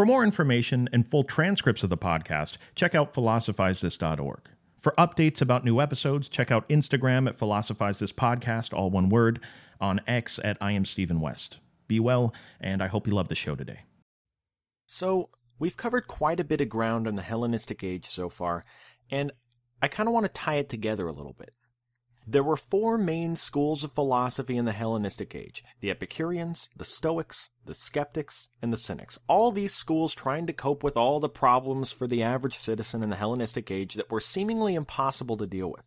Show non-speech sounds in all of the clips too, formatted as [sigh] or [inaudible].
For more information and full transcripts of the podcast, check out philosophizethis.org. For updates about new episodes, check out Instagram at Philosophize This Podcast, all one word, on X at I am Stephen West. Be well, and I hope you love the show today. So, we've covered quite a bit of ground on the Hellenistic age so far, and I kind of want to tie it together a little bit. There were four main schools of philosophy in the Hellenistic age the Epicureans, the Stoics, the Skeptics, and the Cynics. All these schools trying to cope with all the problems for the average citizen in the Hellenistic age that were seemingly impossible to deal with.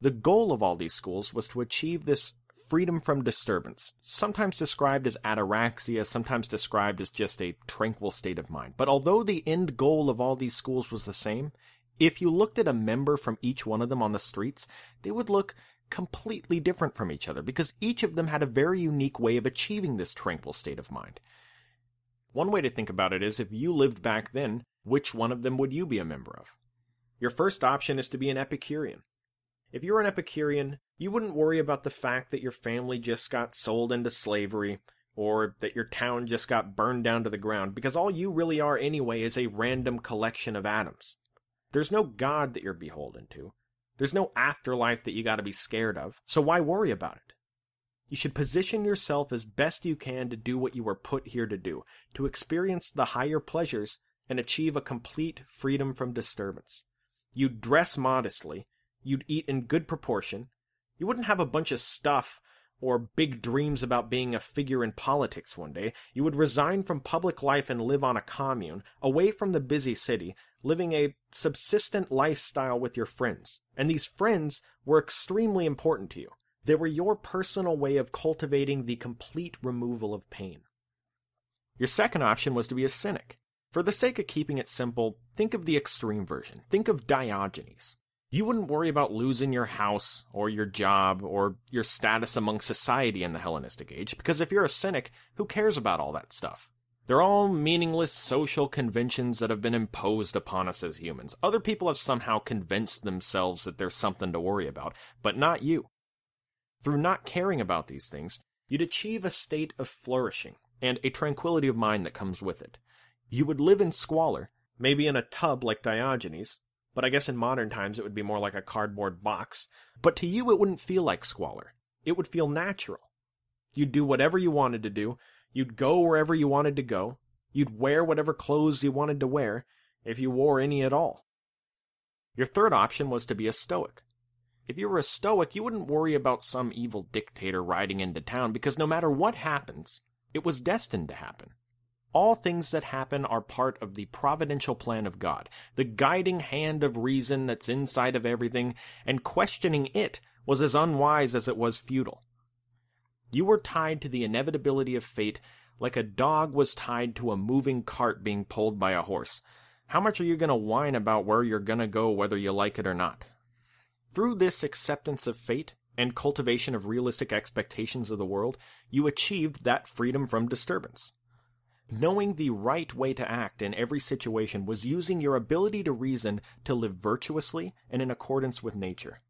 The goal of all these schools was to achieve this freedom from disturbance, sometimes described as ataraxia, sometimes described as just a tranquil state of mind. But although the end goal of all these schools was the same, if you looked at a member from each one of them on the streets, they would look completely different from each other because each of them had a very unique way of achieving this tranquil state of mind. One way to think about it is if you lived back then, which one of them would you be a member of? Your first option is to be an Epicurean. If you're an Epicurean, you wouldn't worry about the fact that your family just got sold into slavery or that your town just got burned down to the ground because all you really are anyway is a random collection of atoms. There's no God that you're beholden to. There's no afterlife that you gotta be scared of, so why worry about it? You should position yourself as best you can to do what you were put here to do, to experience the higher pleasures and achieve a complete freedom from disturbance. You'd dress modestly, you'd eat in good proportion, you wouldn't have a bunch of stuff or big dreams about being a figure in politics one day. You would resign from public life and live on a commune, away from the busy city, living a subsistent lifestyle with your friends. And these friends were extremely important to you. They were your personal way of cultivating the complete removal of pain. Your second option was to be a cynic. For the sake of keeping it simple, think of the extreme version. Think of Diogenes. You wouldn't worry about losing your house, or your job, or your status among society in the Hellenistic age, because if you're a cynic, who cares about all that stuff? They're all meaningless social conventions that have been imposed upon us as humans. Other people have somehow convinced themselves that there's something to worry about, but not you. Through not caring about these things, you'd achieve a state of flourishing, and a tranquility of mind that comes with it. You would live in squalor, maybe in a tub like Diogenes, but I guess in modern times it would be more like a cardboard box. But to you, it wouldn't feel like squalor. It would feel natural. You'd do whatever you wanted to do, You'd go wherever you wanted to go. You'd wear whatever clothes you wanted to wear, if you wore any at all. Your third option was to be a Stoic. If you were a Stoic, you wouldn't worry about some evil dictator riding into town because no matter what happens, it was destined to happen. All things that happen are part of the providential plan of God, the guiding hand of reason that's inside of everything, and questioning it was as unwise as it was futile. You were tied to the inevitability of fate like a dog was tied to a moving cart being pulled by a horse. How much are you going to whine about where you're going to go whether you like it or not? Through this acceptance of fate and cultivation of realistic expectations of the world, you achieved that freedom from disturbance. Knowing the right way to act in every situation was using your ability to reason to live virtuously and in accordance with nature.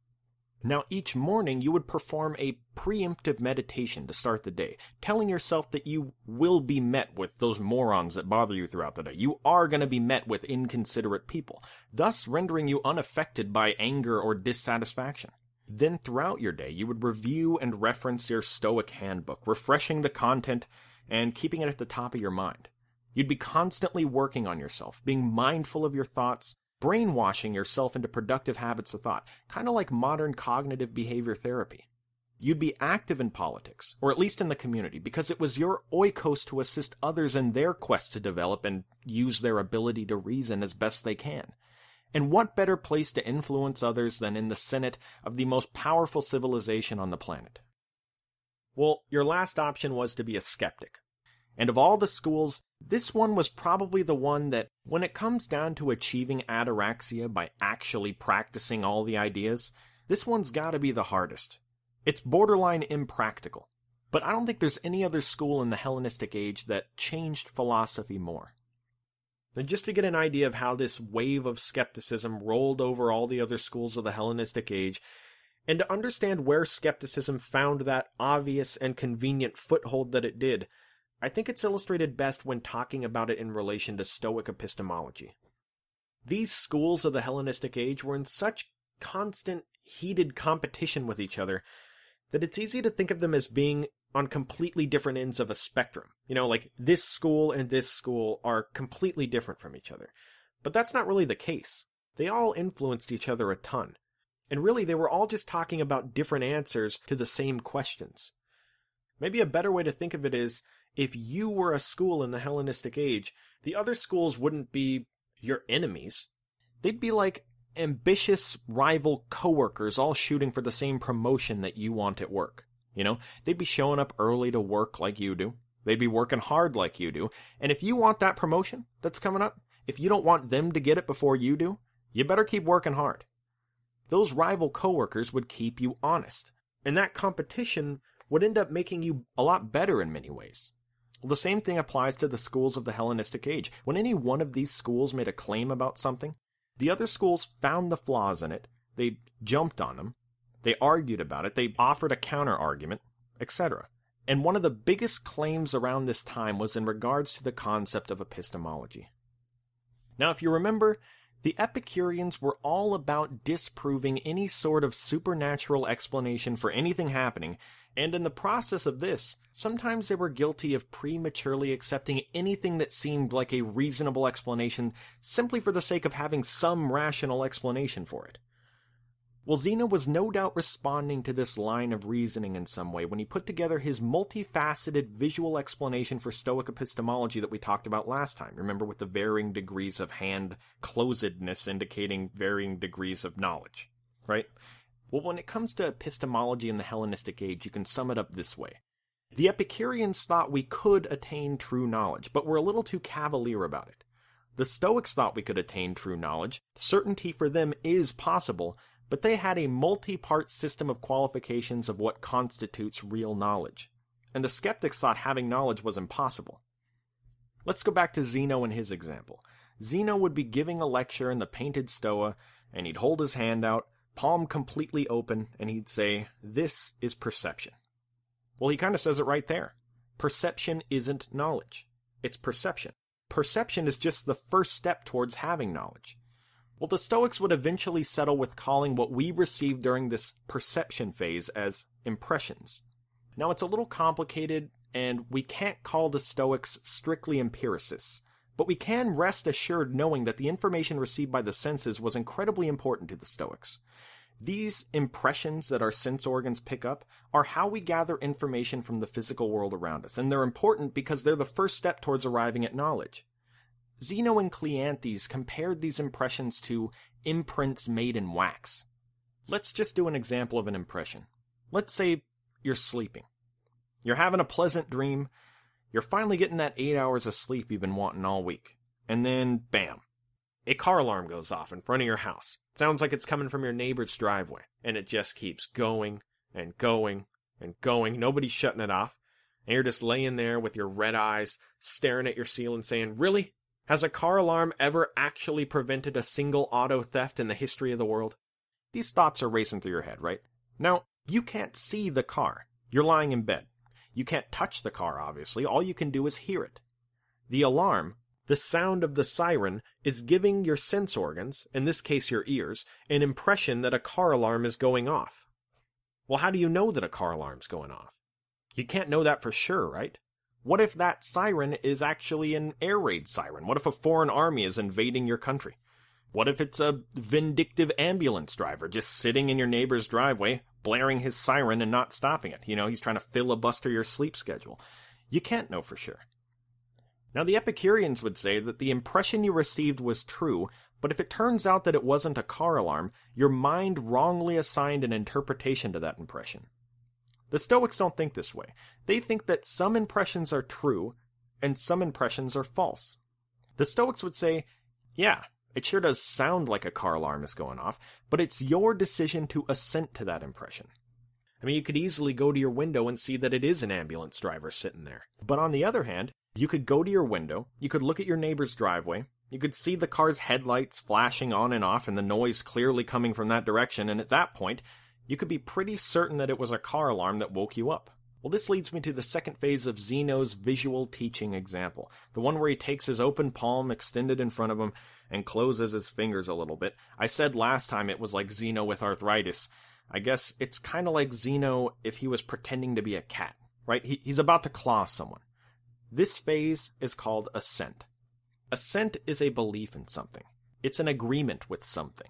Now, each morning you would perform a preemptive meditation to start the day, telling yourself that you will be met with those morons that bother you throughout the day. You are going to be met with inconsiderate people, thus rendering you unaffected by anger or dissatisfaction. Then, throughout your day, you would review and reference your Stoic handbook, refreshing the content and keeping it at the top of your mind. You'd be constantly working on yourself, being mindful of your thoughts, brainwashing yourself into productive habits of thought, kind of like modern cognitive behavior therapy. You'd be active in politics, or at least in the community, because it was your oikos to assist others in their quest to develop and use their ability to reason as best they can. And what better place to influence others than in the Senate of the most powerful civilization on the planet? Well, your last option was to be a skeptic. And of all the schools, this one was probably the one that, when it comes down to achieving ataraxia by actually practicing all the ideas, this one's gotta be the hardest. It's borderline impractical. But I don't think there's any other school in the Hellenistic age that changed philosophy more. And just to get an idea of how this wave of skepticism rolled over all the other schools of the Hellenistic age, and to understand where skepticism found that obvious and convenient foothold that it did, I think it's illustrated best when talking about it in relation to Stoic epistemology. These schools of the Hellenistic age were in such constant, heated competition with each other that it's easy to think of them as being on completely different ends of a spectrum. You know, like this school and this school are completely different from each other. But that's not really the case. They all influenced each other a ton. And really, they were all just talking about different answers to the same questions. Maybe a better way to think of it is if you were a school in the Hellenistic age, the other schools wouldn't be your enemies. They'd be like ambitious rival coworkers all shooting for the same promotion that you want at work. You know, they'd be showing up early to work like you do. They'd be working hard like you do. And if you want that promotion that's coming up, if you don't want them to get it before you do, you better keep working hard. Those rival coworkers would keep you honest. And that competition would end up making you a lot better in many ways. The same thing applies to the schools of the Hellenistic age. When any one of these schools made a claim about something, the other schools found the flaws in it, they jumped on them, they argued about it, they offered a counter argument, etc. And one of the biggest claims around this time was in regards to the concept of epistemology. Now, if you remember, the Epicureans were all about disproving any sort of supernatural explanation for anything happening, and in the process of this, sometimes they were guilty of prematurely accepting anything that seemed like a reasonable explanation simply for the sake of having some rational explanation for it. Well, Zeno was no doubt responding to this line of reasoning in some way when he put together his multifaceted visual explanation for Stoic epistemology that we talked about last time. Remember, with the varying degrees of hand closedness indicating varying degrees of knowledge, right? Well, when it comes to epistemology in the Hellenistic age, you can sum it up this way. The Epicureans thought we could attain true knowledge, but were a little too cavalier about it. The Stoics thought we could attain true knowledge. Certainty for them is possible, but they had a multi-part system of qualifications of what constitutes real knowledge. And the skeptics thought having knowledge was impossible. Let's go back to Zeno and his example. Zeno would be giving a lecture in the painted stoa, and he'd hold his hand out, palm completely open, and he'd say, This is perception. Well, he kind of says it right there. Perception isn't knowledge. It's perception. Perception is just the first step towards having knowledge. Well, the Stoics would eventually settle with calling what we receive during this perception phase as impressions. Now, it's a little complicated, and we can't call the Stoics strictly empiricists, but we can rest assured knowing that the information received by the senses was incredibly important to the Stoics. These impressions that our sense organs pick up are how we gather information from the physical world around us, and they're important because they're the first step towards arriving at knowledge. Zeno and Cleanthes compared these impressions to imprints made in wax. Let's just do an example of an impression. Let's say you're sleeping. You're having a pleasant dream. You're finally getting that eight hours of sleep you've been wanting all week. And then, bam, a car alarm goes off in front of your house. Sounds like it's coming from your neighbor's driveway. And it just keeps going and going and going. Nobody's shutting it off. And you're just laying there with your red eyes, staring at your ceiling, saying, Really? Has a car alarm ever actually prevented a single auto theft in the history of the world? These thoughts are racing through your head, right? Now, you can't see the car. You're lying in bed. You can't touch the car, obviously. All you can do is hear it. The alarm, the sound of the siren, is giving your sense organs, in this case your ears, an impression that a car alarm is going off. Well, how do you know that a car alarm's going off? You can't know that for sure, right? What if that siren is actually an air raid siren? What if a foreign army is invading your country? What if it's a vindictive ambulance driver just sitting in your neighbor's driveway, blaring his siren and not stopping it? You know, he's trying to filibuster your sleep schedule. You can't know for sure. Now, the Epicureans would say that the impression you received was true, but if it turns out that it wasn't a car alarm, your mind wrongly assigned an interpretation to that impression. The Stoics don't think this way. They think that some impressions are true and some impressions are false. The Stoics would say, yeah, it sure does sound like a car alarm is going off, but it's your decision to assent to that impression. I mean, you could easily go to your window and see that it is an ambulance driver sitting there. But on the other hand, you could go to your window, you could look at your neighbor's driveway, you could see the car's headlights flashing on and off and the noise clearly coming from that direction, and at that point, you could be pretty certain that it was a car alarm that woke you up. Well, this leads me to the second phase of Zeno's visual teaching example, the one where he takes his open palm extended in front of him and closes his fingers a little bit. I said last time it was like Zeno with arthritis. I guess it's kind of like Zeno if he was pretending to be a cat, right? He, he's about to claw someone. This phase is called assent. Assent is a belief in something. It's an agreement with something.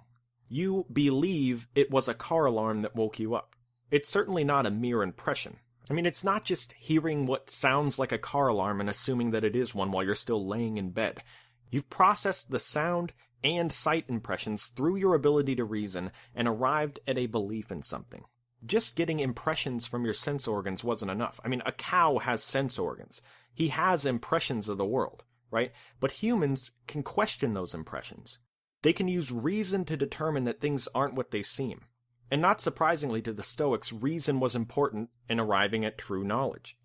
You believe it was a car alarm that woke you up. It's certainly not a mere impression. I mean, it's not just hearing what sounds like a car alarm and assuming that it is one while you're still laying in bed. You've processed the sound and sight impressions through your ability to reason and arrived at a belief in something. Just getting impressions from your sense organs wasn't enough. I mean, a cow has sense organs. He has impressions of the world, right? But humans can question those impressions. They can use reason to determine that things aren't what they seem. And not surprisingly to the Stoics, reason was important in arriving at true knowledge.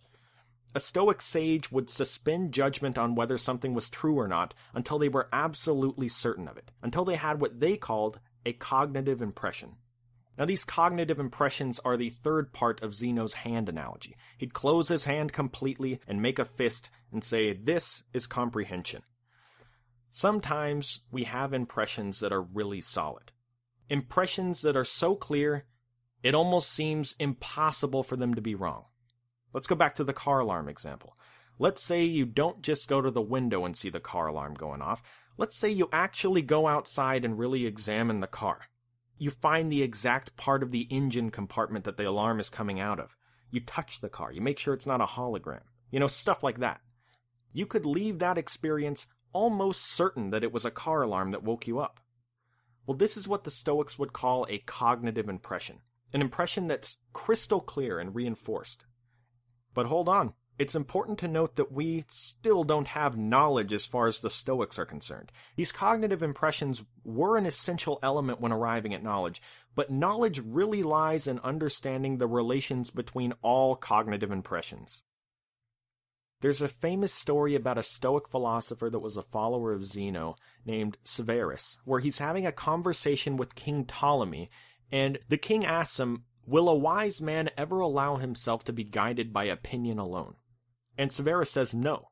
A Stoic sage would suspend judgment on whether something was true or not until they were absolutely certain of it, until they had what they called a cognitive impression. Now, these cognitive impressions are the third part of Zeno's hand analogy. He'd close his hand completely and make a fist and say, This is comprehension. Sometimes we have impressions that are really solid impressions that are so clear it almost seems impossible for them to be wrong. Let's go back to the car alarm example. Let's say you don't just go to the window and see the car alarm going off. Let's say you actually go outside and really examine the car. You find the exact part of the engine compartment that the alarm is coming out of. You touch the car. You make sure it's not a hologram. You know, stuff like that. You could leave that experience almost certain that it was a car alarm that woke you up. Well, this is what the Stoics would call a cognitive impression, an impression that's crystal clear and reinforced. But hold on, it's important to note that we still don't have knowledge as far as the Stoics are concerned. These cognitive impressions were an essential element when arriving at knowledge, but knowledge really lies in understanding the relations between all cognitive impressions. There's a famous story about a Stoic philosopher that was a follower of Zeno named Sphaerus, where he's having a conversation with King Ptolemy, and the king asks him, Will a wise man ever allow himself to be guided by opinion alone? And Sphaerus says no.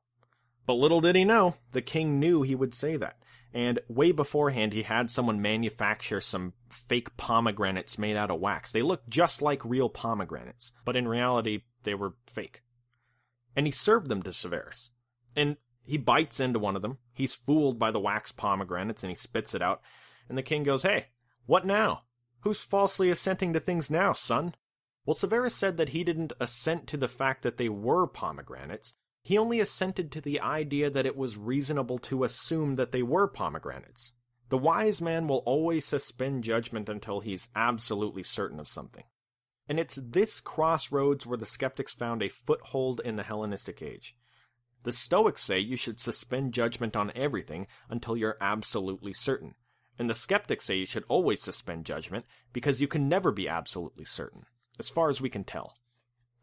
But little did he know, the king knew he would say that. And way beforehand, he had someone manufacture some fake pomegranates made out of wax. They looked just like real pomegranates, but in reality, they were fake. And he served them to Sphaerus. And he bites into one of them. He's fooled by the wax pomegranates and he spits it out. And the king goes, Hey, what now? Who's falsely assenting to things now, son? Well, Sphaerus said that he didn't assent to the fact that they were pomegranates. He only assented to the idea that it was reasonable to assume that they were pomegranates. The wise man will always suspend judgment until he's absolutely certain of something. And it's this crossroads where the skeptics found a foothold in the Hellenistic age. The Stoics say you should suspend judgment on everything until you're absolutely certain. And the skeptics say you should always suspend judgment because you can never be absolutely certain, as far as we can tell.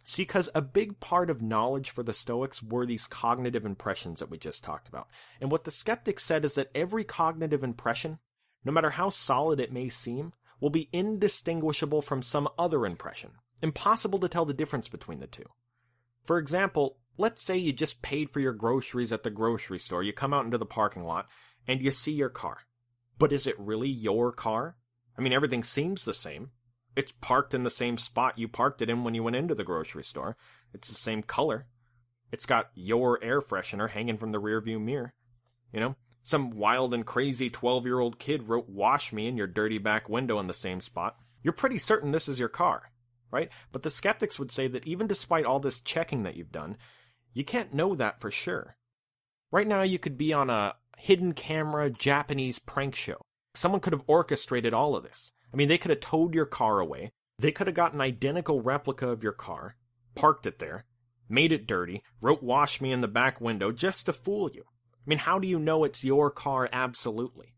See, because a big part of knowledge for the Stoics were these cognitive impressions that we just talked about. And what the skeptics said is that every cognitive impression, no matter how solid it may seem, will be indistinguishable from some other impression. Impossible to tell the difference between the two. For example, let's say you just paid for your groceries at the grocery store. You come out into the parking lot and you see your car. But is it really your car? I mean, everything seems the same. It's parked in the same spot you parked it in when you went into the grocery store. It's the same color. It's got your air freshener hanging from the rearview mirror. You know, some wild and crazy 12 year old kid wrote wash me in your dirty back window in the same spot. You're pretty certain this is your car, right? But the skeptics would say that even despite all this checking that you've done, you can't know that for sure. Right now, you could be on a hidden camera Japanese prank show. Someone could have orchestrated all of this. I mean, they could have towed your car away. They could have got an identical replica of your car, parked it there, made it dirty, wrote wash me in the back window just to fool you. I mean, how do you know it's your car absolutely?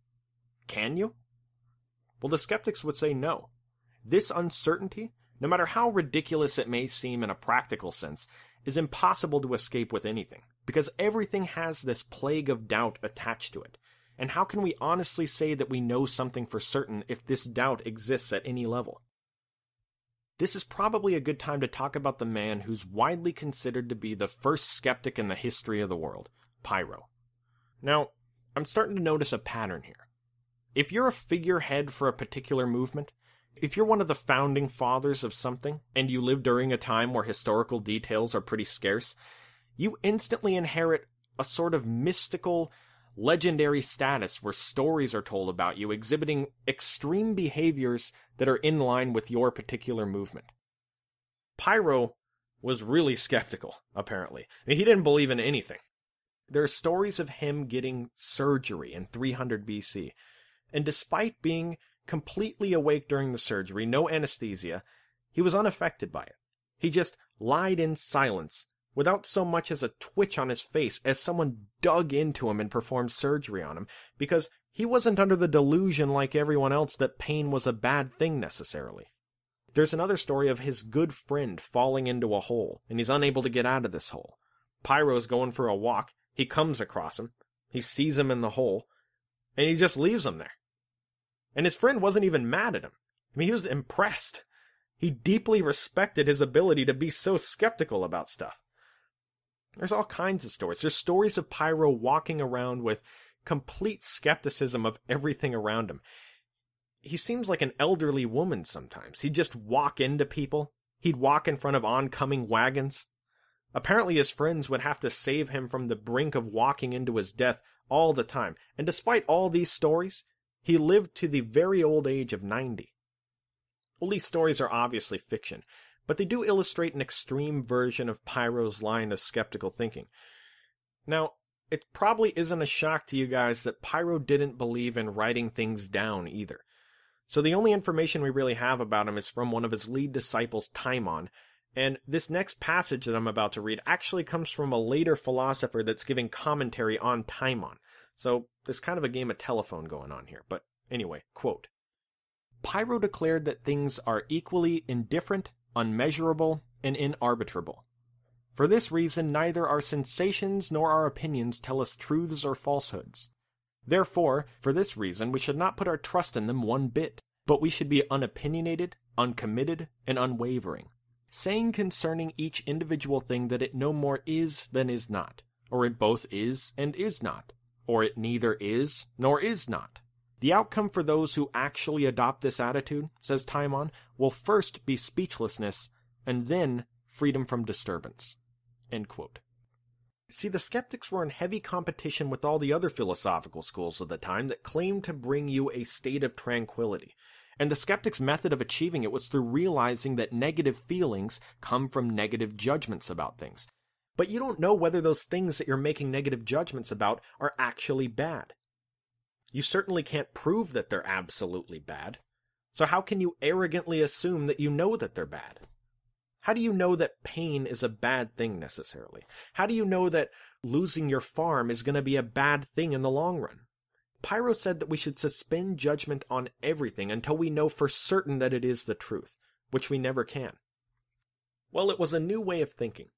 Can you? Well, the skeptics would say no. This uncertainty, no matter how ridiculous it may seem in a practical sense, is impossible to escape with anything, because everything has this plague of doubt attached to it. And how can we honestly say that we know something for certain if this doubt exists at any level? this is probably a good time to talk about the man who's widely considered to be the first skeptic in the history of the world, Pyrrho. Now, I'm starting to notice a pattern here. If you're a figurehead for a particular movement, if you're one of the founding fathers of something, and you live during a time where historical details are pretty scarce, you instantly inherit a sort of mystical, legendary status where stories are told about you exhibiting extreme behaviors that are in line with your particular movement. Pyrrho was really skeptical, apparently. He didn't believe in anything. There are stories of him getting surgery in 300 BC, and despite being completely awake during the surgery, no anesthesia, he was unaffected by it. He just lied in silence without so much as a twitch on his face as someone dug into him and performed surgery on him, because he wasn't under the delusion like everyone else that pain was a bad thing necessarily. There's another story of his good friend falling into a hole, and he's unable to get out of this hole. Pyrrho's going for a walk, he comes across him, he sees him in the hole, and he just leaves him there. And his friend wasn't even mad at him. I mean, he was impressed. He deeply respected his ability to be so skeptical about stuff. There's all kinds of stories. There's stories of Pyrrho walking around with complete skepticism of everything around him. He seems like an elderly woman sometimes. He'd just walk into people. He'd walk in front of oncoming wagons. Apparently, his friends would have to save him from the brink of walking into his death all the time. And despite all these stories, he lived to the very old age of 90. All these stories are obviously fiction, but they do illustrate an extreme version of Pyrrho's line of skeptical thinking. Now, it probably isn't a shock to you guys that Pyrrho didn't believe in writing things down either. So the only information we really have about him is from one of his lead disciples, Timon, and this next passage that I'm about to read actually comes from a later philosopher that's giving commentary on Timon. So there's kind of a game of telephone going on here. But anyway, quote Pyrrho declared that things are equally indifferent unmeasurable, and inarbitrable. For this reason, neither our sensations nor our opinions tell us truths or falsehoods. Therefore, for this reason, we should not put our trust in them one bit, but we should be unopinionated, uncommitted, and unwavering, saying concerning each individual thing that it no more is than is not, or it both is and is not, or it neither is nor is not. The outcome for those who actually adopt this attitude, says Timon, will first be speechlessness, and then freedom from disturbance. See, the skeptics were in heavy competition with all the other philosophical schools of the time that claimed to bring you a state of tranquility. And the skeptic's method of achieving it was through realizing that negative feelings come from negative judgments about things. But you don't know whether those things that you're making negative judgments about are actually bad. You certainly can't prove that they're absolutely bad. So how can you arrogantly assume that you know that they're bad? How do you know that pain is a bad thing necessarily? How do you know that losing your farm is going to be a bad thing in the long run? Pyrrho said that we should suspend judgment on everything until we know for certain that it is the truth, which we never can. Well, it was a new way of thinking.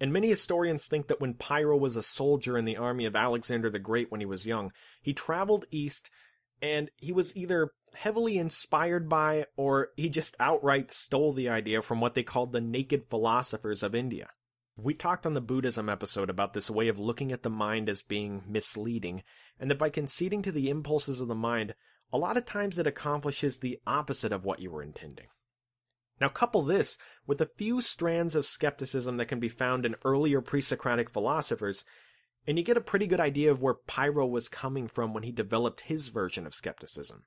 And many historians think that when Pyrrho was a soldier in the army of Alexander the Great when he was young, he traveled east and he was either heavily inspired by or he just outright stole the idea from what they called the naked philosophers of India. We talked on the Buddhism episode about this way of looking at the mind as being misleading, and that by conceding to the impulses of the mind, a lot of times it accomplishes the opposite of what you were intending. Now couple this with a few strands of skepticism that can be found in earlier pre-Socratic philosophers, and you get a pretty good idea of where Pyrrho was coming from when he developed his version of skepticism.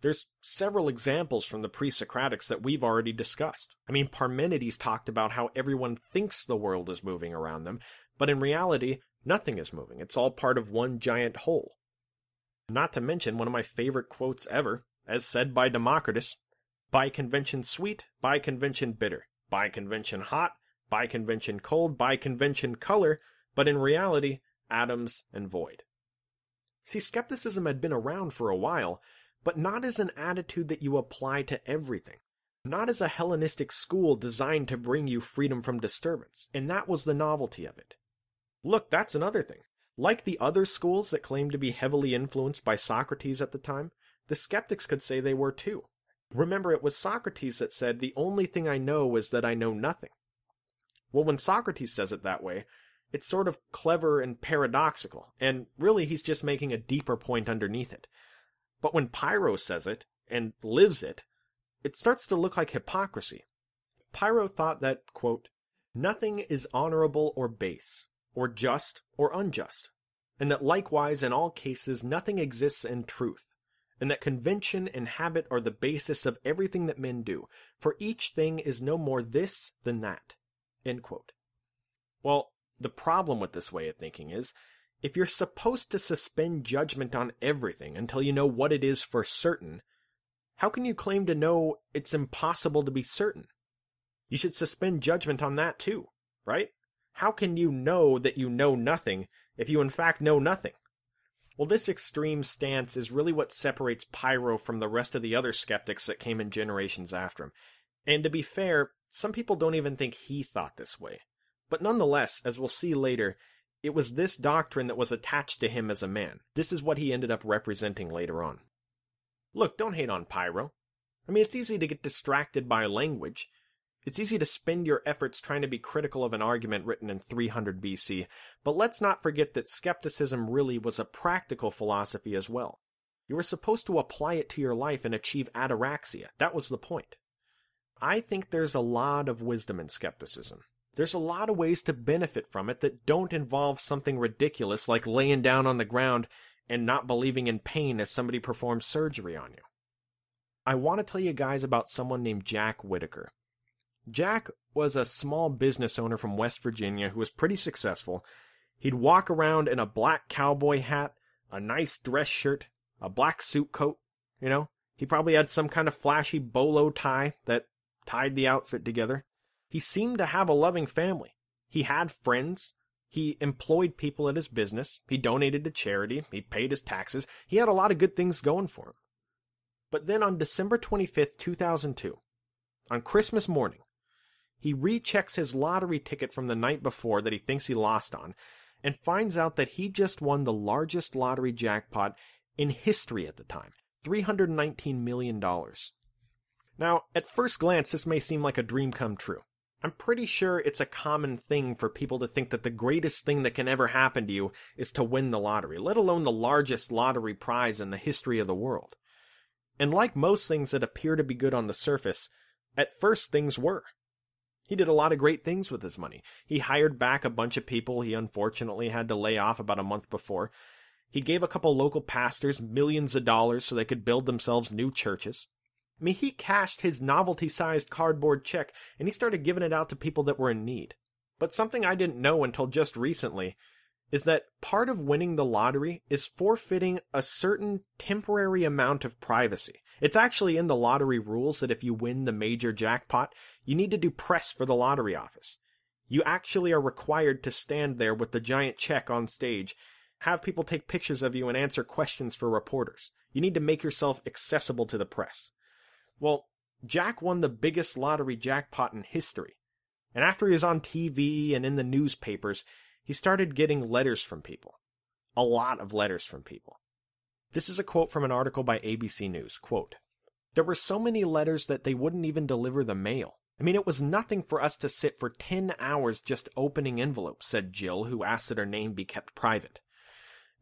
There's several examples from the pre-Socratics that we've already discussed. I mean, Parmenides talked about how everyone thinks the world is moving around them, but in reality, nothing is moving. It's all part of one giant whole. Not to mention one of my favorite quotes ever, as said by Democritus, by convention sweet, by convention bitter, by convention hot, by convention cold, by convention color, but in reality, atoms and void. See, skepticism had been around for a while, but not as an attitude that you apply to everything. Not as a Hellenistic school designed to bring you freedom from disturbance, and that was the novelty of it. Look, that's another thing. Like the other schools that claimed to be heavily influenced by Socrates at the time, the skeptics could say they were too. Remember, it was Socrates that said, The only thing I know is that I know nothing. Well, when Socrates says it that way, it's sort of clever and paradoxical, and really he's just making a deeper point underneath it. But when Pyrrho says it, and lives it, it starts to look like hypocrisy. Pyrrho thought that, quote, nothing is honorable or base, or just or unjust, and that likewise in all cases nothing exists in truth, and that convention and habit are the basis of everything that men do, for each thing is no more this than that. Well, the problem with this way of thinking is, if you're supposed to suspend judgment on everything until you know what it is for certain, how can you claim to know it's impossible to be certain? You should suspend judgment on that too, right? How can you know that you know nothing if you in fact know nothing? Well, this extreme stance is really what separates Pyrrho from the rest of the other skeptics that came in generations after him. And to be fair, some people don't even think he thought this way. But nonetheless, as we'll see later, it was this doctrine that was attached to him as a man. This is what he ended up representing later on. Look, don't hate on Pyrrho. I mean, it's easy to get distracted by language. It's easy to spend your efforts trying to be critical of an argument written in 300 BC, but let's not forget that skepticism really was a practical philosophy as well. You were supposed to apply it to your life and achieve ataraxia. That was the point. I think there's a lot of wisdom in skepticism. There's a lot of ways to benefit from it that don't involve something ridiculous like laying down on the ground and not believing in pain as somebody performs surgery on you. I want to tell you guys about someone named Jack Whitaker. Jack was a small business owner from West Virginia who was pretty successful. He'd walk around in a black cowboy hat, a nice dress shirt, a black suit coat, you know. He probably had some kind of flashy bolo tie that tied the outfit together. He seemed to have a loving family. He had friends. He employed people at his business. He donated to charity. He paid his taxes. He had a lot of good things going for him. But then on December 25th, 2002, on Christmas morning, he rechecks his lottery ticket from the night before that he thinks he lost on and finds out that he just won the largest lottery jackpot in history at the time $319 million. Now, at first glance, this may seem like a dream come true. I'm pretty sure it's a common thing for people to think that the greatest thing that can ever happen to you is to win the lottery, let alone the largest lottery prize in the history of the world. And like most things that appear to be good on the surface, at first things were. He did a lot of great things with his money. He hired back a bunch of people he unfortunately had to lay off about a month before. He gave a couple local pastors millions of dollars so they could build themselves new churches. I mean, he cashed his novelty sized cardboard check and he started giving it out to people that were in need. But something I didn't know until just recently is that part of winning the lottery is forfeiting a certain temporary amount of privacy. It's actually in the lottery rules that if you win the major jackpot, you need to do press for the lottery office. You actually are required to stand there with the giant check on stage, have people take pictures of you and answer questions for reporters. You need to make yourself accessible to the press. Well, Jack won the biggest lottery jackpot in history. And after he was on TV and in the newspapers, he started getting letters from people. A lot of letters from people. This is a quote from an article by ABC News. Quote, there were so many letters that they wouldn't even deliver the mail. I mean, it was nothing for us to sit for 10 hours just opening envelopes, said Jill, who asked that her name be kept private.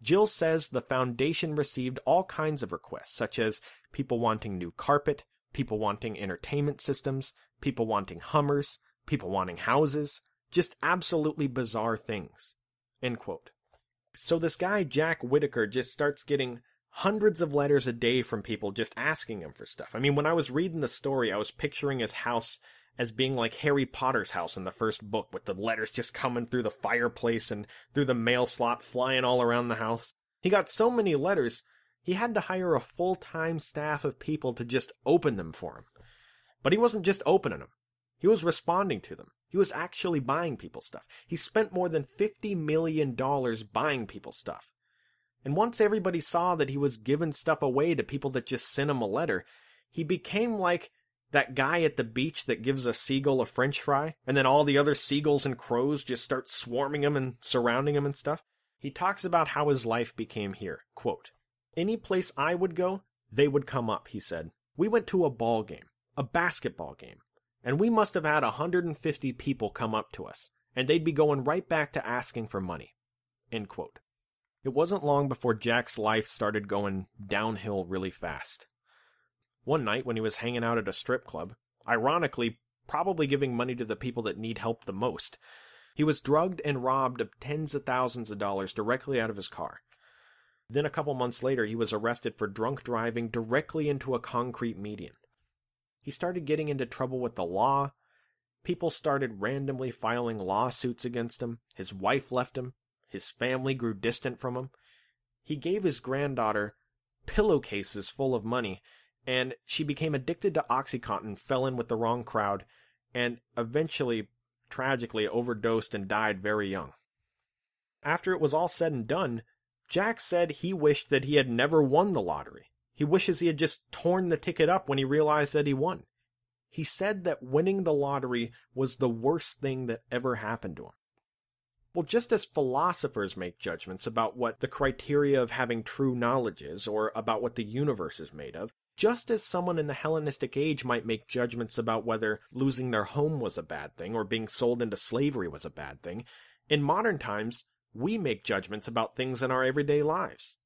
Jill says the foundation received all kinds of requests, such as people wanting new carpet, people wanting entertainment systems, people wanting Hummers, people wanting houses, just absolutely bizarre things. So this guy, Jack Whitaker, just starts getting hundreds of letters a day from people just asking him for stuff. I mean, when I was reading the story, I was picturing his house as being like Harry Potter's house in the first book, with the letters just coming through the fireplace and through the mail slot, flying all around the house. He got so many letters, he had to hire a full time staff of people to just open them for him. But he wasn't just opening them, he was responding to them. He was actually buying people stuff. He spent more than $50 million buying people stuff. And once everybody saw that he was giving stuff away to people that just sent him a letter, he became like that guy at the beach that gives a seagull a french fry, and then all the other seagulls and crows just start swarming him and surrounding him and stuff. He talks about how his life became here. Quote, Any place I would go, they would come up, he said. We went to a ball game, a basketball game, and we must have had 150 people come up to us, and they'd be going right back to asking for money. End quote. It wasn't long before Jack's life started going downhill really fast. One night when he was hanging out at a strip club, ironically, probably giving money to the people that need help the most, he was drugged and robbed of tens of thousands of dollars directly out of his car. Then a couple months later, he was arrested for drunk driving directly into a concrete median. He started getting into trouble with the law. People started randomly filing lawsuits against him. His wife left him. His family grew distant from him. He gave his granddaughter pillowcases full of money, and she became addicted to Oxycontin, fell in with the wrong crowd, and eventually, tragically, overdosed and died very young. After it was all said and done, Jack said he wished that he had never won the lottery. He wishes he had just torn the ticket up when he realized that he won. He said that winning the lottery was the worst thing that ever happened to him. Well, just as philosophers make judgments about what the criteria of having true knowledge is, or about what the universe is made of, just as someone in the Hellenistic age might make judgments about whether losing their home was a bad thing or being sold into slavery was a bad thing, in modern times, we make judgments about things in our everyday lives.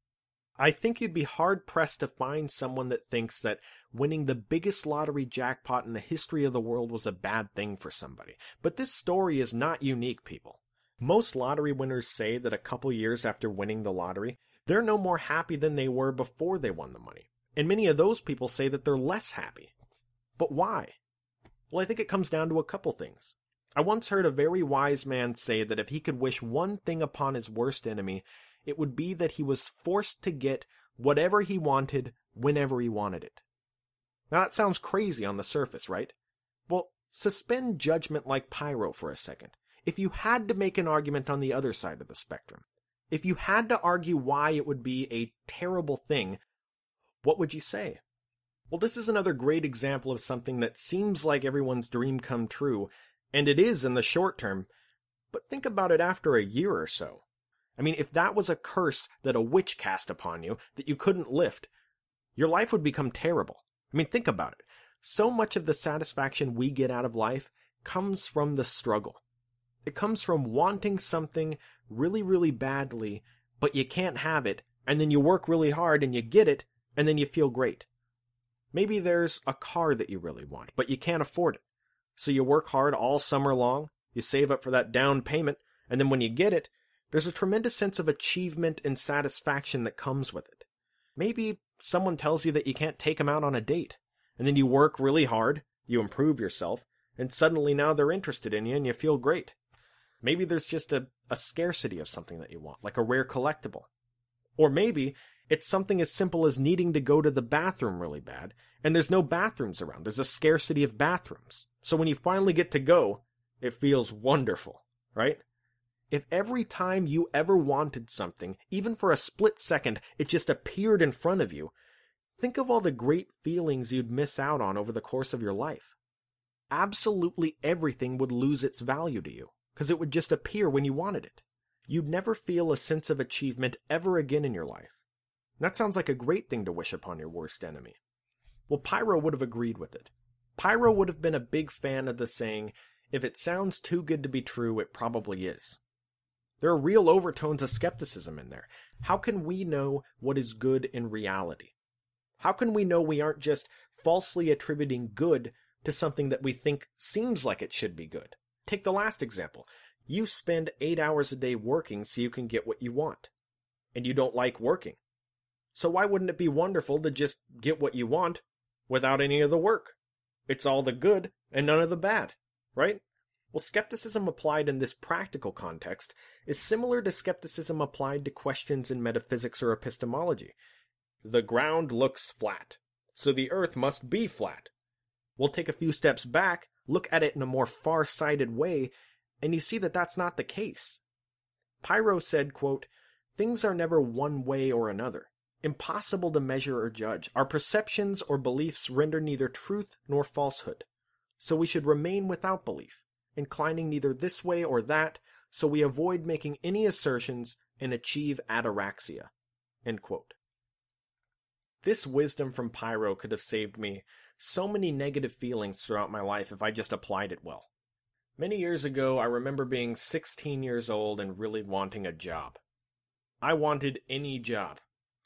I think you'd be hard pressed to find someone that thinks that winning the biggest lottery jackpot in the history of the world was a bad thing for somebody. But this story is not unique, people. Most lottery winners say that a couple years after winning the lottery, they're no more happy than they were before they won the money. And many of those people say that they're less happy. But why? Well, I think it comes down to a couple things. I once heard a very wise man say that if he could wish one thing upon his worst enemy, it would be that he was forced to get whatever he wanted whenever he wanted it. Now that sounds crazy on the surface, right? Well, suspend judgment like Pyrrho for a second. If you had to make an argument on the other side of the spectrum, if you had to argue why it would be a terrible thing, what would you say? Well, this is another great example of something that seems like everyone's dream come true, and it is in the short term, but think about it after a year or so. I mean, if that was a curse that a witch cast upon you that you couldn't lift, your life would become terrible. I mean, think about it. So much of the satisfaction we get out of life comes from the struggle. It comes from wanting something really, really badly, but you can't have it, and then you work really hard and you get it, and then you feel great. Maybe there's a car that you really want, but you can't afford it. So you work hard all summer long, you save up for that down payment, and then when you get it, there's a tremendous sense of achievement and satisfaction that comes with it. Maybe someone tells you that you can't take them out on a date, and then you work really hard, you improve yourself, and suddenly now they're interested in you and you feel great. Maybe there's just a, a scarcity of something that you want, like a rare collectible. Or maybe it's something as simple as needing to go to the bathroom really bad, and there's no bathrooms around. There's a scarcity of bathrooms. So when you finally get to go, it feels wonderful, right? If every time you ever wanted something, even for a split second, it just appeared in front of you, think of all the great feelings you'd miss out on over the course of your life. Absolutely everything would lose its value to you, because it would just appear when you wanted it. You'd never feel a sense of achievement ever again in your life. That sounds like a great thing to wish upon your worst enemy. Well, Pyrrho would have agreed with it. Pyrrho would have been a big fan of the saying, if it sounds too good to be true, it probably is. There are real overtones of skepticism in there. How can we know what is good in reality? How can we know we aren't just falsely attributing good to something that we think seems like it should be good? Take the last example. You spend eight hours a day working so you can get what you want. And you don't like working. So why wouldn't it be wonderful to just get what you want without any of the work? It's all the good and none of the bad, right? Well, skepticism applied in this practical context is similar to skepticism applied to questions in metaphysics or epistemology. The ground looks flat, so the earth must be flat. We'll take a few steps back, look at it in a more far-sighted way, and you see that that's not the case. Pyrrho said, quote, Things are never one way or another impossible to measure or judge. Our perceptions or beliefs render neither truth nor falsehood. So we should remain without belief, inclining neither this way or that, so we avoid making any assertions and achieve ataraxia. This wisdom from Pyrrho could have saved me so many negative feelings throughout my life if I just applied it well. Many years ago, I remember being 16 years old and really wanting a job. I wanted any job.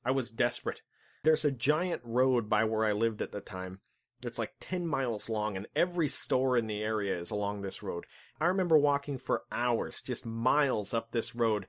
I was desperate. There's a giant road by where I lived at the time. It's like 10 miles long, and every store in the area is along this road. I remember walking for hours, just miles up this road,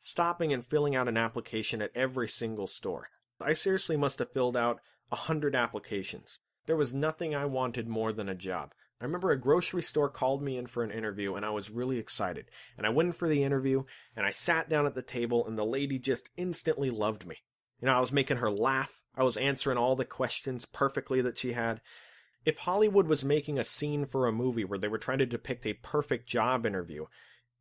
stopping and filling out an application at every single store. I seriously must have filled out a hundred applications. There was nothing I wanted more than a job. I remember a grocery store called me in for an interview and I was really excited. And I went in for the interview and I sat down at the table and the lady just instantly loved me. You know, I was making her laugh. I was answering all the questions perfectly that she had. If Hollywood was making a scene for a movie where they were trying to depict a perfect job interview,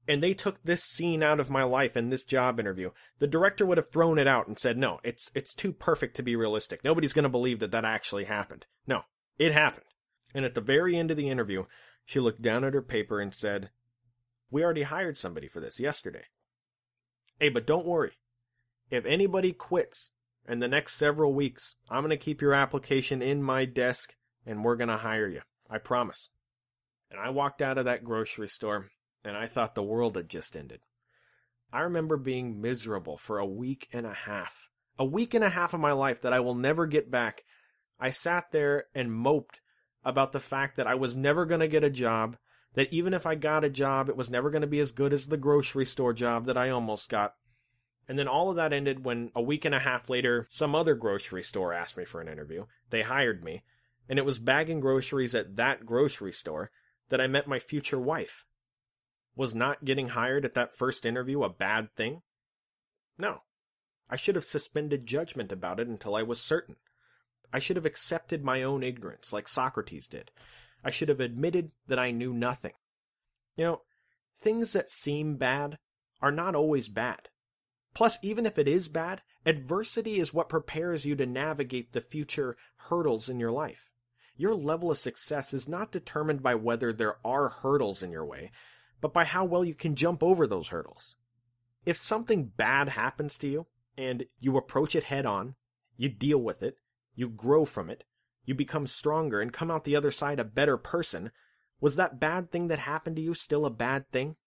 and they took this scene out of my life in this job interview, the director would have thrown it out and said, "No, it's it's too perfect to be realistic. Nobody's going to believe that that actually happened." No, it happened. And at the very end of the interview, she looked down at her paper and said, "We already hired somebody for this yesterday." Hey, but don't worry. If anybody quits in the next several weeks, I'm going to keep your application in my desk and we're going to hire you. I promise. And I walked out of that grocery store and I thought the world had just ended. I remember being miserable for a week and a half. A week and a half of my life that I will never get back. I sat there and moped about the fact that I was never going to get a job, that even if I got a job, it was never going to be as good as the grocery store job that I almost got. And then all of that ended when a week and a half later, some other grocery store asked me for an interview. They hired me, and it was bagging groceries at that grocery store that I met my future wife. Was not getting hired at that first interview a bad thing? No. I should have suspended judgment about it until I was certain. I should have accepted my own ignorance, like Socrates did. I should have admitted that I knew nothing. You know, things that seem bad are not always bad. Plus, even if it is bad, adversity is what prepares you to navigate the future hurdles in your life. Your level of success is not determined by whether there are hurdles in your way, but by how well you can jump over those hurdles. If something bad happens to you and you approach it head on, you deal with it, you grow from it, you become stronger and come out the other side a better person, was that bad thing that happened to you still a bad thing?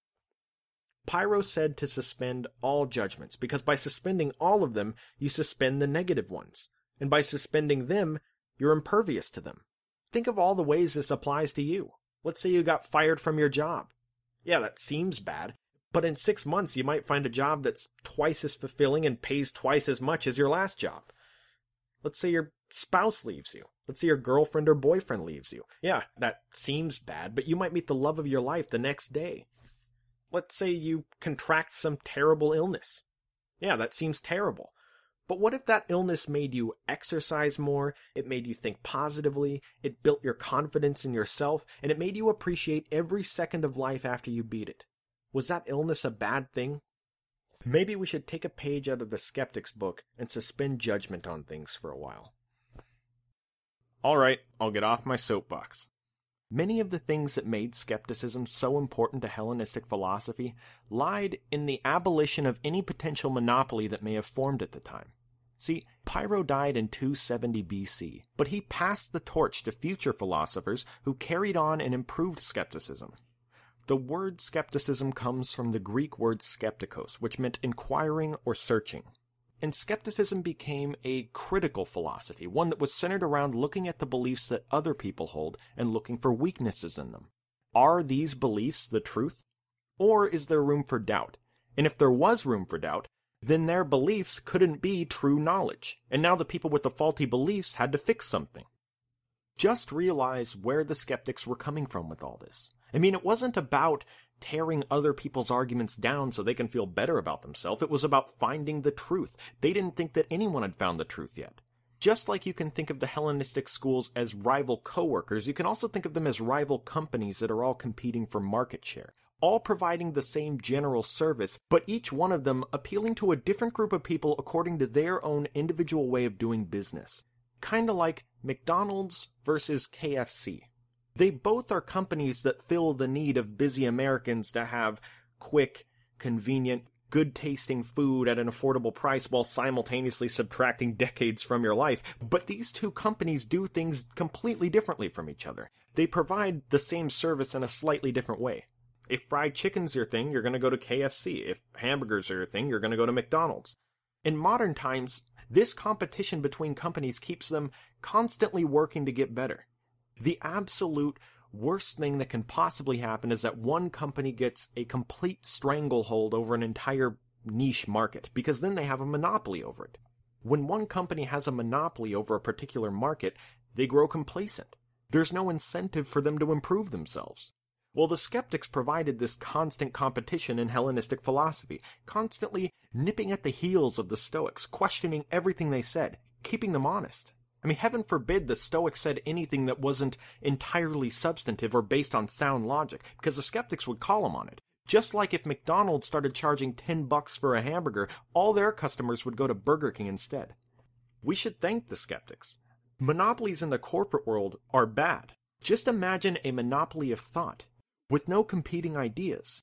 Pyrrho said to suspend all judgments, because by suspending all of them, you suspend the negative ones, and by suspending them, you're impervious to them. Think of all the ways this applies to you. Let's say you got fired from your job. Yeah, that seems bad. But in six months, you might find a job that's twice as fulfilling and pays twice as much as your last job. Let's say your spouse leaves you. Let's say your girlfriend or boyfriend leaves you. Yeah, that seems bad, but you might meet the love of your life the next day. Let's say you contract some terrible illness. Yeah, that seems terrible. But what if that illness made you exercise more, it made you think positively, it built your confidence in yourself, and it made you appreciate every second of life after you beat it? Was that illness a bad thing? Maybe we should take a page out of the skeptic's book and suspend judgment on things for a while. Alright, I'll get off my soapbox. Many of the things that made skepticism so important to Hellenistic philosophy lied in the abolition of any potential monopoly that may have formed at the time. See, Pyrrho died in 270 BC, but he passed the torch to future philosophers who carried on and improved skepticism. The word skepticism comes from the Greek word skeptikos, which meant inquiring or searching. And skepticism became a critical philosophy, one that was centered around looking at the beliefs that other people hold and looking for weaknesses in them. Are these beliefs the truth? Or is there room for doubt? And if there was room for doubt, then their beliefs couldn't be true knowledge, and now the people with the faulty beliefs had to fix something. Just realize where the skeptics were coming from with all this. I mean, it wasn't about tearing other people's arguments down so they can feel better about themselves. It was about finding the truth. They didn't think that anyone had found the truth yet. Just like you can think of the Hellenistic schools as rival coworkers, you can also think of them as rival companies that are all competing for market share all providing the same general service, but each one of them appealing to a different group of people according to their own individual way of doing business. Kinda like McDonald's versus KFC. They both are companies that fill the need of busy Americans to have quick, convenient, good tasting food at an affordable price while simultaneously subtracting [laughs] decades from your life. But these two companies do things completely differently from each other. They provide the same service in a slightly different way. If fried chicken's your thing, you're going to go to KFC. If hamburgers are your thing, you're going to go to McDonald's. In modern times, this competition between companies keeps them constantly working to get better. The absolute worst thing that can possibly happen is that one company gets a complete stranglehold over an entire niche market, because then they have a monopoly over it. When one company has a monopoly over a particular market, they grow complacent. There's no incentive for them to improve themselves. Well, the skeptics provided this constant competition in Hellenistic philosophy, constantly nipping at the heels of the Stoics, questioning everything they said, keeping them honest. I mean, heaven forbid the Stoics said anything that wasn't entirely substantive or based on sound logic, because the skeptics would call them on it. Just like if McDonald's started charging 10 bucks for a hamburger, all their customers would go to Burger King instead. We should thank the skeptics. Monopolies in the corporate world are bad. Just imagine a monopoly of thought with no competing ideas.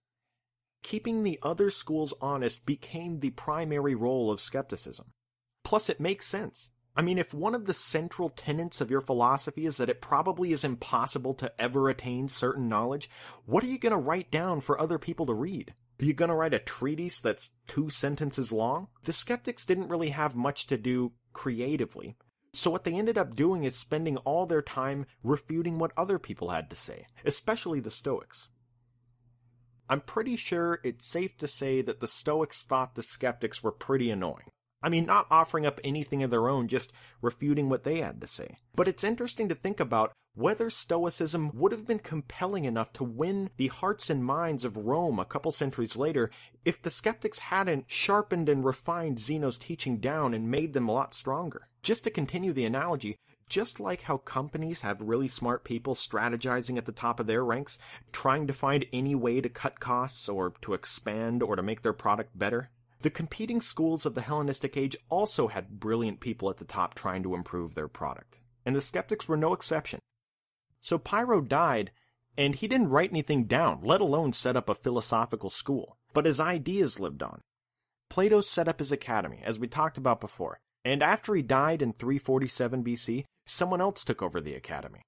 Keeping the other schools honest became the primary role of skepticism. Plus, it makes sense. I mean, if one of the central tenets of your philosophy is that it probably is impossible to ever attain certain knowledge, what are you going to write down for other people to read? Are you going to write a treatise that's two sentences long? The skeptics didn't really have much to do creatively. So what they ended up doing is spending all their time refuting what other people had to say, especially the Stoics. I'm pretty sure it's safe to say that the Stoics thought the skeptics were pretty annoying. I mean, not offering up anything of their own, just refuting what they had to say. But it's interesting to think about whether Stoicism would have been compelling enough to win the hearts and minds of Rome a couple centuries later if the skeptics hadn't sharpened and refined Zeno's teaching down and made them a lot stronger. Just to continue the analogy, just like how companies have really smart people strategizing at the top of their ranks, trying to find any way to cut costs or to expand or to make their product better, the competing schools of the Hellenistic age also had brilliant people at the top trying to improve their product, and the skeptics were no exception. So Pyrrho died, and he didn't write anything down, let alone set up a philosophical school, but his ideas lived on. Plato set up his academy, as we talked about before, and after he died in 347 BC, someone else took over the academy.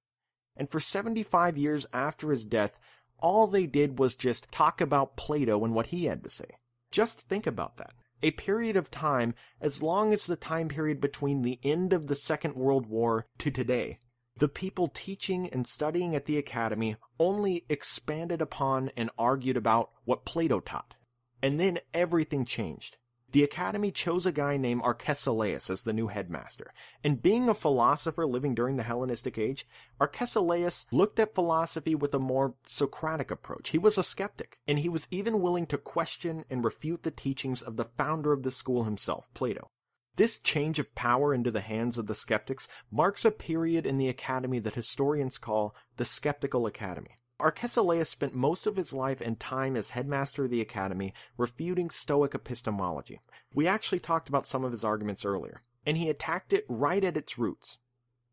And for 75 years after his death, all they did was just talk about Plato and what he had to say. Just think about that. A period of time as long as the time period between the end of the Second World War to today. The people teaching and studying at the academy only expanded upon and argued about what Plato taught. And then everything changed. The Academy chose a guy named Arcesilaus as the new headmaster, and being a philosopher living during the Hellenistic age, Arcesilaus looked at philosophy with a more Socratic approach. He was a skeptic, and he was even willing to question and refute the teachings of the founder of the school himself, Plato. This change of power into the hands of the skeptics marks a period in the Academy that historians call the Skeptical Academy. Arcesilaus spent most of his life and time as headmaster of the academy refuting Stoic epistemology. We actually talked about some of his arguments earlier, and he attacked it right at its roots.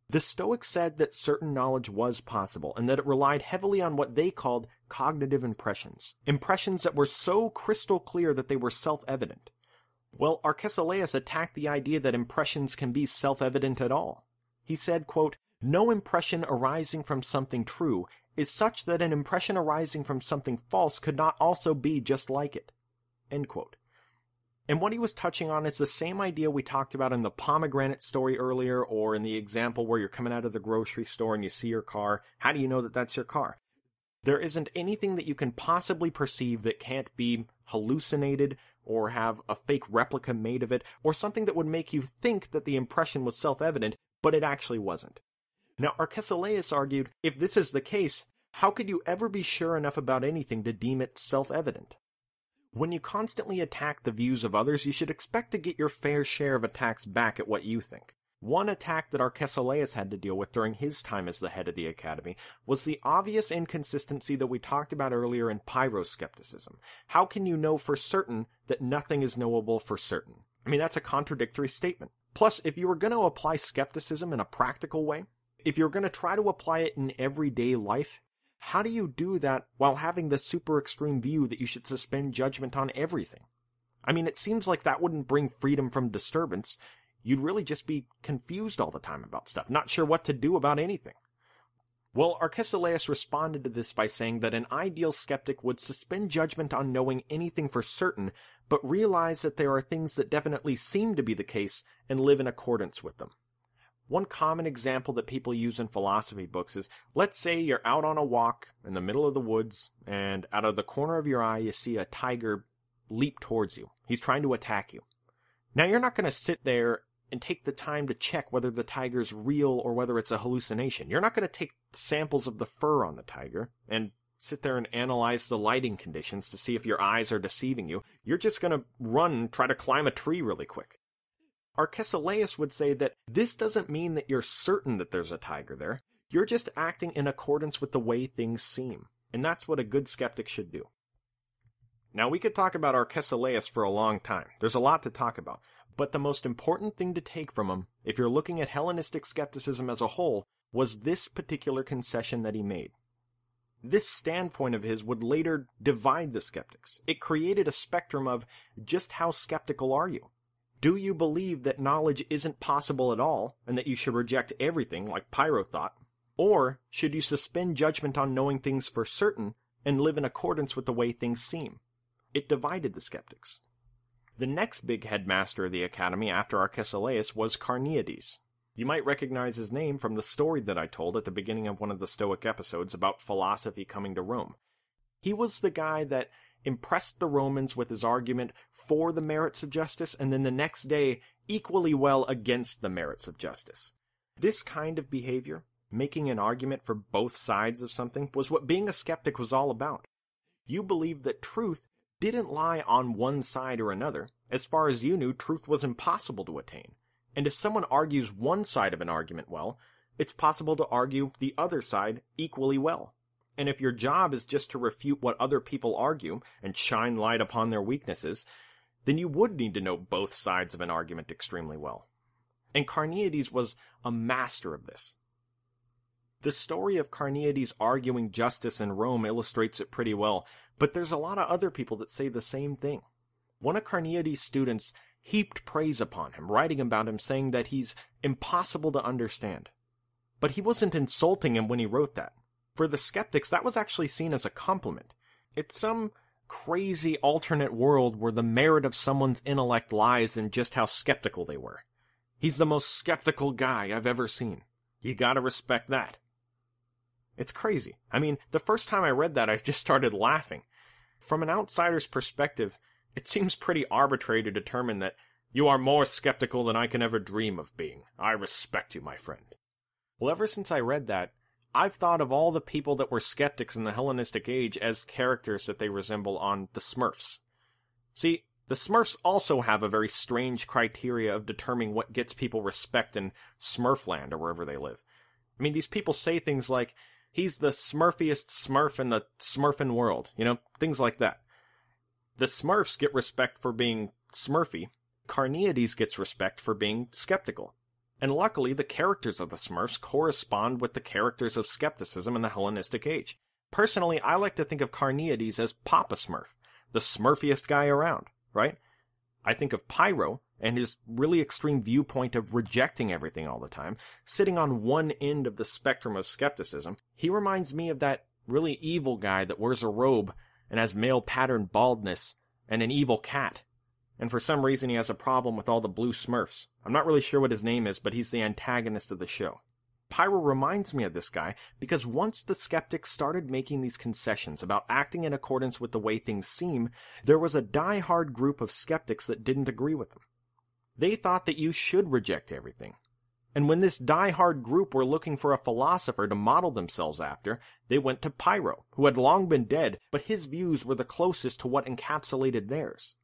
The Stoics said that certain knowledge was possible and that it relied heavily on what they called cognitive impressions. Impressions that were so crystal clear that they were self-evident. Well, Arcesilaus attacked the idea that impressions can be self-evident at all. He said, quote, no impression arising from something true is such that an impression arising from something false could not also be just like it. And what he was touching on is the same idea we talked about in the pomegranate story earlier, or in the example where you're coming out of the grocery store and you see your car. How do you know that that's your car? There isn't anything that you can possibly perceive that can't be hallucinated or have a fake replica made of it, or something that would make you think that the impression was self evident, but it actually wasn't. Now, Arcesilaus argued, if this is the case, how could you ever be sure enough about anything to deem it self-evident? When you constantly attack the views of others, you should expect to get your fair share of attacks back at what you think. One attack that Arcesilaus had to deal with during his time as the head of the Academy was the obvious inconsistency that we talked about earlier in pyroskepticism. How can you know for certain that nothing is knowable for certain? I mean, that's a contradictory statement. Plus, if you were going to apply skepticism in a practical way, if you're going to try to apply it in everyday life, how do you do that while having the super extreme view that you should suspend judgment on everything? I mean, it seems like that wouldn't bring freedom from disturbance. You'd really just be confused all the time about stuff, not sure what to do about anything. Well, Arcesilaus responded to this by saying that an ideal skeptic would suspend judgment on knowing anything for certain, but realize that there are things that definitely seem to be the case and live in accordance with them. One common example that people use in philosophy books is let's say you're out on a walk in the middle of the woods, and out of the corner of your eye, you see a tiger leap towards you. He's trying to attack you. Now, you're not going to sit there and take the time to check whether the tiger's real or whether it's a hallucination. You're not going to take samples of the fur on the tiger and sit there and analyze the lighting conditions to see if your eyes are deceiving you. You're just going to run try to climb a tree really quick. Arcesilaus would say that this doesn't mean that you're certain that there's a tiger there. You're just acting in accordance with the way things seem. And that's what a good skeptic should do. Now, we could talk about Arcesilaus for a long time. There's a lot to talk about. But the most important thing to take from him, if you're looking at Hellenistic skepticism as a whole, was this particular concession that he made. This standpoint of his would later divide the skeptics. It created a spectrum of just how skeptical are you? Do you believe that knowledge isn't possible at all and that you should reject everything like Pyrrho thought? Or should you suspend judgment on knowing things for certain and live in accordance with the way things seem? It divided the skeptics. The next big headmaster of the academy after Arcesilaus was Carneades. You might recognize his name from the story that I told at the beginning of one of the Stoic episodes about philosophy coming to Rome. He was the guy that impressed the Romans with his argument for the merits of justice, and then the next day equally well against the merits of justice. This kind of behavior, making an argument for both sides of something, was what being a skeptic was all about. You believed that truth didn't lie on one side or another. As far as you knew, truth was impossible to attain. And if someone argues one side of an argument well, it's possible to argue the other side equally well. And if your job is just to refute what other people argue and shine light upon their weaknesses, then you would need to know both sides of an argument extremely well. And Carneades was a master of this. The story of Carneades arguing justice in Rome illustrates it pretty well, but there's a lot of other people that say the same thing. One of Carneades' students heaped praise upon him, writing about him saying that he's impossible to understand. But he wasn't insulting him when he wrote that. For the skeptics, that was actually seen as a compliment. It's some crazy alternate world where the merit of someone's intellect lies in just how skeptical they were. He's the most skeptical guy I've ever seen. You gotta respect that. It's crazy. I mean, the first time I read that, I [laughs] just started laughing. From an outsider's perspective, it seems pretty arbitrary to determine that you are more skeptical than I can ever dream of being. I respect you, my friend. Well, ever since I read that, I've thought of all the people that were skeptics in the Hellenistic age as characters that they resemble on the Smurfs. See, the Smurfs also have a very strange criteria of determining what gets people respect in Smurfland or wherever they live. I mean, these people say things like, he's the smurfiest smurf in the smurfing world, you know, things like that. The Smurfs get respect for being smurfy. Carneades gets respect for being skeptical. And luckily, the characters of the Smurfs correspond with the characters of skepticism in the Hellenistic age. Personally, I like to think of Carneades as Papa Smurf, the smurfiest guy around, right? I think of Pyrrho and his really extreme viewpoint of rejecting everything all the time, sitting on one end of the spectrum of skepticism. He reminds me of that really evil guy that wears a robe and has male pattern baldness and an evil cat. And for some reason he has a problem with all the blue smurfs. I'm not really sure what his name is, but he's the antagonist of the show. Pyrrho reminds me of this guy because once the skeptics started making these concessions about acting in accordance with the way things seem, there was a die-hard group of skeptics that didn't agree with them. They thought that you should reject everything. And when this die-hard group were looking for a philosopher to model themselves after, they went to Pyrrho, who had long been dead, but his views were the closest to what encapsulated theirs.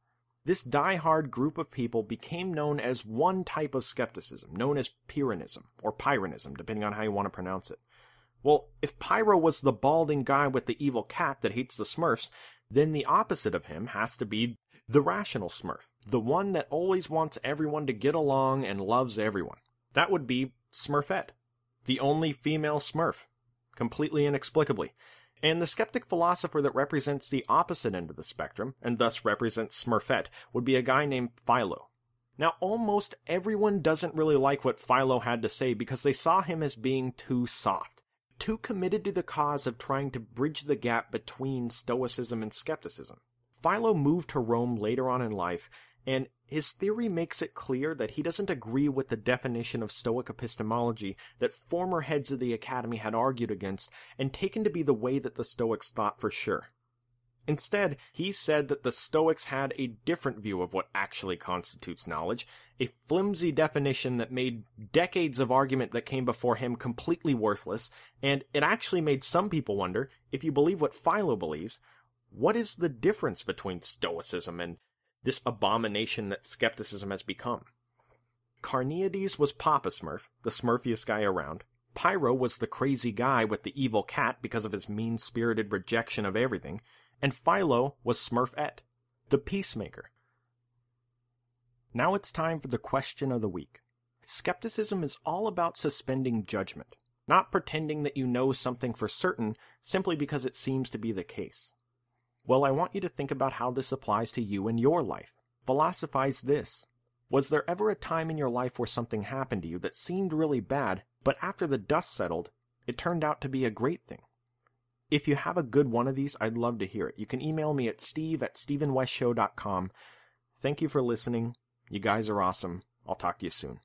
This die-hard group of people became known as one type of skepticism, known as Pyrrhonism, or Pyrrhonism, depending on how you want to pronounce it. Well, if Pyrrho was the balding guy with the evil cat that hates the Smurfs, then the opposite of him has to be the rational Smurf, the one that always wants everyone to get along and loves everyone. That would be Smurfette, the only female Smurf, completely inexplicably. And the skeptic philosopher that represents the opposite end of the spectrum, and thus represents Smurfette, would be a guy named Philo. Now, almost everyone doesn't really like what Philo had to say because they saw him as being too soft, too committed to the cause of trying to bridge the gap between Stoicism and skepticism. Philo moved to Rome later on in life, and his theory makes it clear that he doesn't agree with the definition of Stoic epistemology that former heads of the Academy had argued against and taken to be the way that the Stoics thought for sure. Instead, he said that the Stoics had a different view of what actually constitutes knowledge, a flimsy definition that made decades of argument that came before him completely worthless, and it actually made some people wonder, if you believe what Philo believes, what is the difference between Stoicism and this abomination that skepticism has become? Carneades was Papa Smurf, the smurfiest guy around. Pyrrho was the crazy guy with the evil cat because of his mean spirited rejection of everything and Philo was Smurfette, the peacemaker. Now it's time for the question of the week. Skepticism is all about suspending judgment, not pretending that you know something for certain simply because it seems to be the case. Well, I want you to think about how this applies to you in your life. Philosophize this. Was there ever a time in your life where something happened to you that seemed really bad, but after the dust settled, it turned out to be a great thing? If you have a good one of these, I'd love to hear it. You can email me at steve at stephenwestshow.com. Thank you for listening. You guys are awesome. I'll talk to you soon.